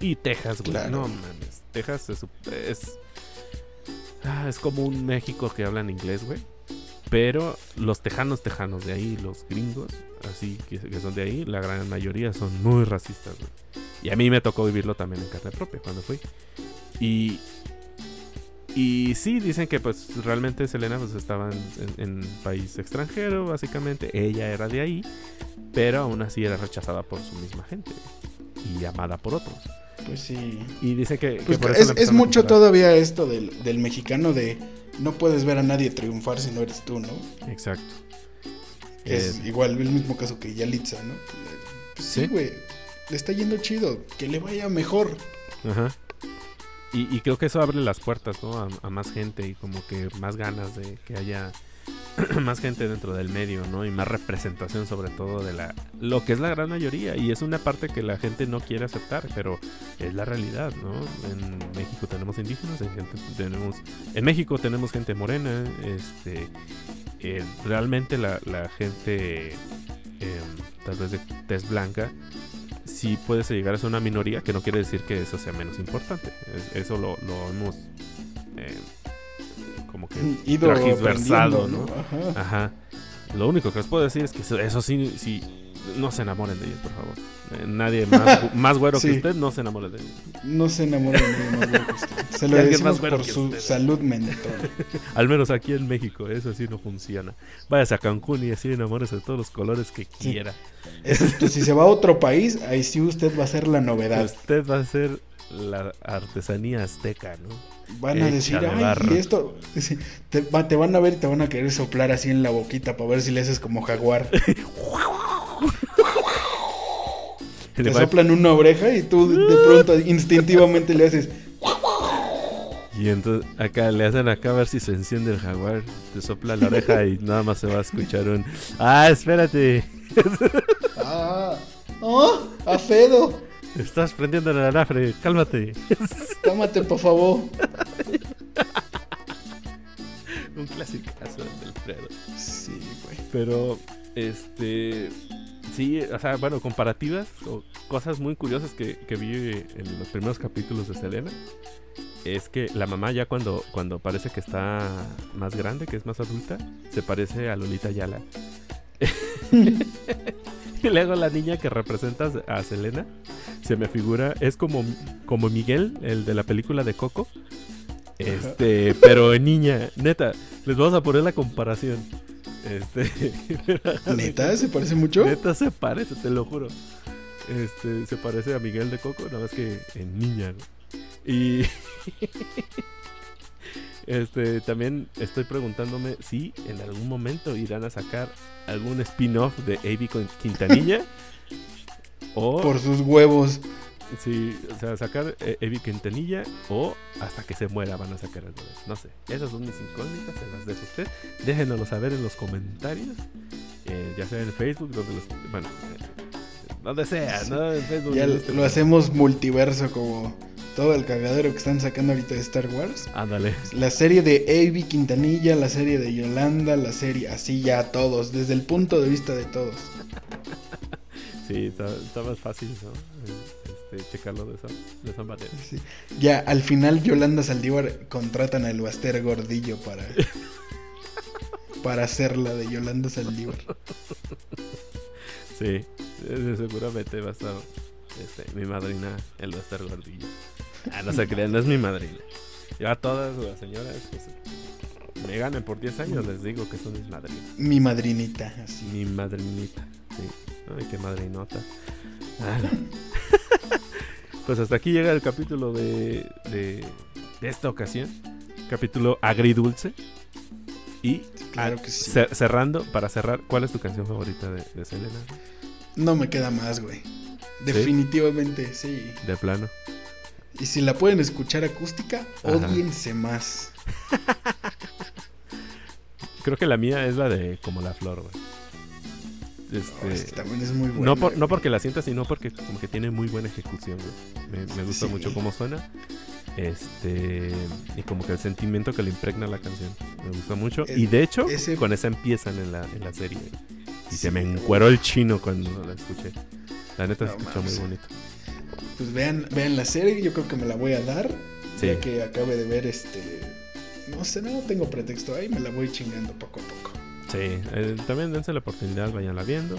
Y Texas, güey, Claro. no mames, Texas es, es, es como un México que hablan inglés, güey. Pero los tejanos tejanos de ahí, los gringos, así que, que son de ahí, la gran mayoría son muy racistas, güey. Y a mí me tocó vivirlo también en carne propia cuando fui. Y, y sí, dicen que pues realmente Selena pues estaba en, en- en país extranjero, básicamente. Ella era de ahí, pero aún así era rechazada por su misma gente y amada por otros. Pues sí. Y dice que, que Pues por eso es, es mucho todavía esto del, del mexicano de no puedes ver a nadie triunfar si no eres tú, ¿no? Exacto. Que es Eh, igual el mismo caso que Yalitza, ¿no? Pues sí, Sí. güey. Le está yendo chido. Que le vaya mejor. Ajá. Y, y creo que eso abre las puertas, ¿no? A, a más gente y como que más ganas de que haya más gente dentro del medio, ¿no? Y más representación sobre todo de la lo que es la gran mayoría y es una parte que la gente no quiere aceptar, pero es la realidad, ¿no? En México tenemos indígenas, en, gente, tenemos en México tenemos gente morena, este eh, realmente la, la gente em, tal vez de tez blanca sí puede llegar a ser una minoría, que no quiere decir que eso sea menos importante. Es- eso lo, lo hemos eh, como que Ido transversado, ¿no? Ajá. Ajá. Lo único que les puedo decir es que eso, sí, sí, no se enamoren de ellos, por favor. Eh, nadie más, más güero Sí. que usted no se enamore de ellos. No se enamora de nadie más güero que usted. Se lo decimos por que su usted. salud mental. Al menos aquí en México, eso sí no funciona. Váyase a Cancún y así enamórese de todos los colores que quiera. Este, si se va a otro país, ahí sí usted va a ser la novedad. Usted va a ser la artesanía azteca, ¿no? Van a decir, de ay, barro". y esto. te, va- te van a ver y te van a querer soplar así en la boquita para ver si le haces como jaguar. Le Te va- soplan una oreja y tú de pronto instintivamente le haces. Y entonces acá le hacen acá a ver si se enciende el jaguar. Te sopla la oreja y nada más se va a escuchar un. ¡Ah, espérate! ¡Ah! ¡Oh! ¡Afedo! Estás prendiendo el anafre, cálmate. Cámate, por favor. Del Alfredo. Sí, güey. Pero, este. Sí, o sea, bueno, comparativas o cosas muy curiosas que, que vi en los primeros capítulos de Selena. Es que la mamá ya cuando, cuando parece que está más grande, que es más adulta, se parece a Lolita Yala. y luego la niña que representa a Selena se me figura, es como, como Miguel, el de la película de Coco. Este, pero niña, neta, les vamos a poner la comparación. Este, ¿Neta? ¿Se parece mucho? Neta se parece, te lo juro. Este, se parece a Miguel de Coco, nada más que en niña. ¿no? Y este también estoy preguntándome si en algún momento irán a sacar algún spin-off de Avi con Quintanilla o Por sus huevos. Sí, o sea, sacar eh, Evi Quintanilla o hasta que se muera van a sacar algo. de eso. No sé, esas son mis incógnitas, se las dejo a usted. Déjenoslo saber en los comentarios, eh, ya sea en Facebook, donde los, bueno, eh, donde sea, ¿no? En Facebook. Ya lo hacemos multiverso como todo el cagadero que están sacando ahorita de Star Wars. Ándale. La serie de Avi Quintanilla, la serie de Yolanda, la serie así ya todos, desde el punto de vista de todos. Sí, está, está más fácil, ¿no? Este, checarlo de esa, de esa manera. Sí. Ya, al final Yolanda Saldívar contratan al Baster Gordillo para, para hacer la de Yolanda Saldívar. Sí, seguramente va a estar este, mi madrina, el Baster Gordillo. Ah, no se crean, no es mi madrina. Yo a todas las señoras que me ganen por 10 años les digo que son mis madrinas. Mi madrinita, así. Mi madrinita, sí. Ay, qué madrinota. Ah. pues hasta aquí llega el capítulo de, de, de esta ocasión. Capítulo agridulce. Y Claro que sí. cer- cerrando, para cerrar, ¿cuál es tu canción favorita de, de Selena? No me queda más, güey. Definitivamente, sí. De plano. Y si la pueden escuchar acústica, odiense más. Creo que la mía es la de Como la Flor, güey. No, Este, es que también es muy buena. no, por- no porque la sienta, sino porque como que tiene muy buena ejecución, güey. Me, me gusta Sí. mucho cómo suena. Este. Y como que el sentimiento que le impregna la canción. Me gusta mucho. Y de hecho, ese- con esa empiezan en la, en la serie. Y Sí, se me encueró el chino cuando la escuché. La neta se No escuchó muy bonito. Pues vean, vean la serie, yo creo que me la voy a dar. Sí. Ya que acabe de ver este. No sé, no tengo pretexto ahí, me la voy chingando poco a poco. Sí, eh, también dense la oportunidad, vayanla viendo.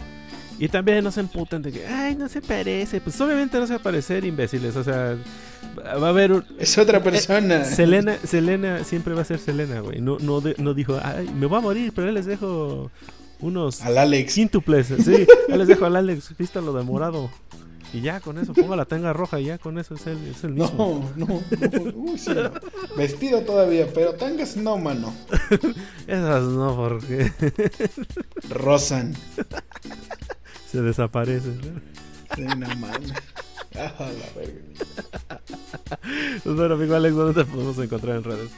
Y también no se emputen de que, ay, no se parece. Pues obviamente no se va a parecer, imbéciles. O sea, va a haber un, Es otra persona. Selena, Selena siempre va a ser Selena, güey. No, no, de- no dijo, ay, me voy a morir, pero les dejo unos Al Alex. quíntuples. Sí, les dejo al Alex, vístalo de morado. Y ya con eso, ponga la tanga roja y ya con eso es el, es el mismo. No, no, no. Uy, sí, no. Vestido todavía, pero tangas no, mano. Esas no, porque Rosan. se desaparecen. ¿no? Sí, no mames. Ah, la verga. Pues bueno, amigo Alex, ¿dónde te podemos encontrar en redes?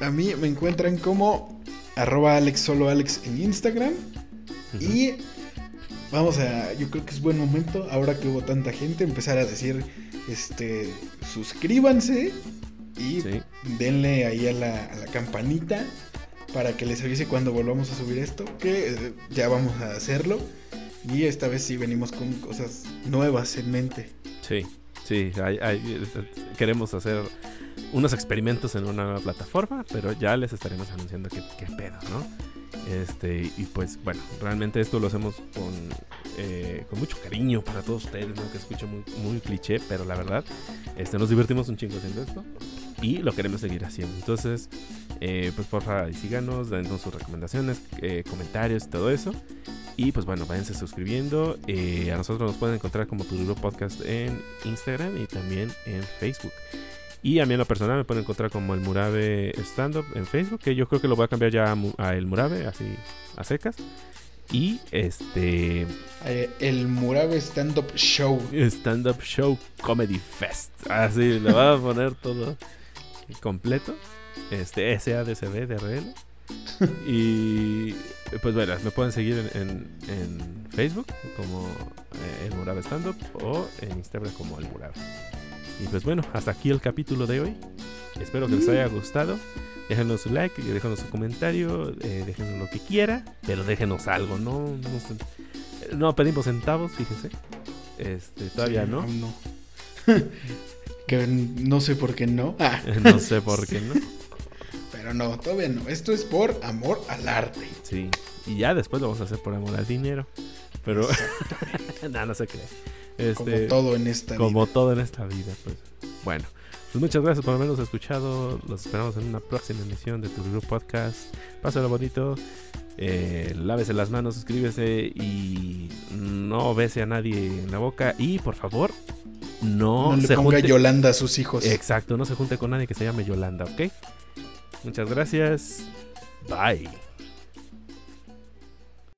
A mí me encuentran como arroba Alex solo Alex en Instagram. Y vamos a, yo creo que es buen momento, ahora que hubo tanta gente, empezar a decir, este, suscríbanse y Sí. denle ahí a la, a la campanita para que les avise cuando volvamos a subir esto, que eh, ya vamos a hacerlo. Y esta vez sí venimos con cosas nuevas en mente. Sí, sí, hay- hay- queremos hacer unos experimentos en una nueva plataforma, pero ya les estaremos anunciando qué, qué pedo, ¿no? Este, y pues bueno, realmente esto lo hacemos con, eh, con mucho cariño para todos ustedes, ¿no? Que escucho muy, cliché, pero la verdad, este, nos divertimos un chingo haciendo esto y lo queremos seguir haciendo. Entonces, eh, pues porfa, síganos, dando sus recomendaciones, eh, comentarios y todo eso. Y pues bueno, váyanse suscribiendo. Eh, a nosotros nos pueden encontrar como Tururo Podcast en Instagram y también en Facebook. Y a mí en lo personal me pueden encontrar como el Murabe Stand Up en Facebook, que yo creo que lo voy a cambiar ya a, el Murabe, así a secas. Y este Eh, el Murabe Stand Up Show. Stand Up Show Comedy Fest. Así le voy a poner todo completo. Este SADCB de RL. Y pues bueno, me pueden seguir en, en- en Facebook como eh, el Murabe Stand Up o en Instagram como el Murabe. Y pues bueno, hasta aquí el capítulo de hoy. Espero que les haya gustado. Déjenos su like, déjenos su comentario, eh, déjenos lo que quiera, pero déjenos algo, no, no, pedimos centavos, fíjense. Este, todavía Sí, no. no. que no sé por qué no. Ah, No sé por qué no. pero no, todavía no. Esto es por amor al arte. Sí. Y ya después lo vamos a hacer por amor al dinero. Pero no, no se cree. Como Este, todo en esta como vida. todo en esta vida, pues. Bueno, pues muchas gracias por habernos escuchado. Los esperamos en una próxima emisión de Tururu Podcast. Pásalo bonito. Eh, lávese las manos, suscríbese y no bese a nadie en la boca. Y por favor, no, No le se ponga junte. Yolanda a sus hijos. Exacto, no se junte con nadie que se llame Yolanda, ¿ok? Muchas gracias. Bye.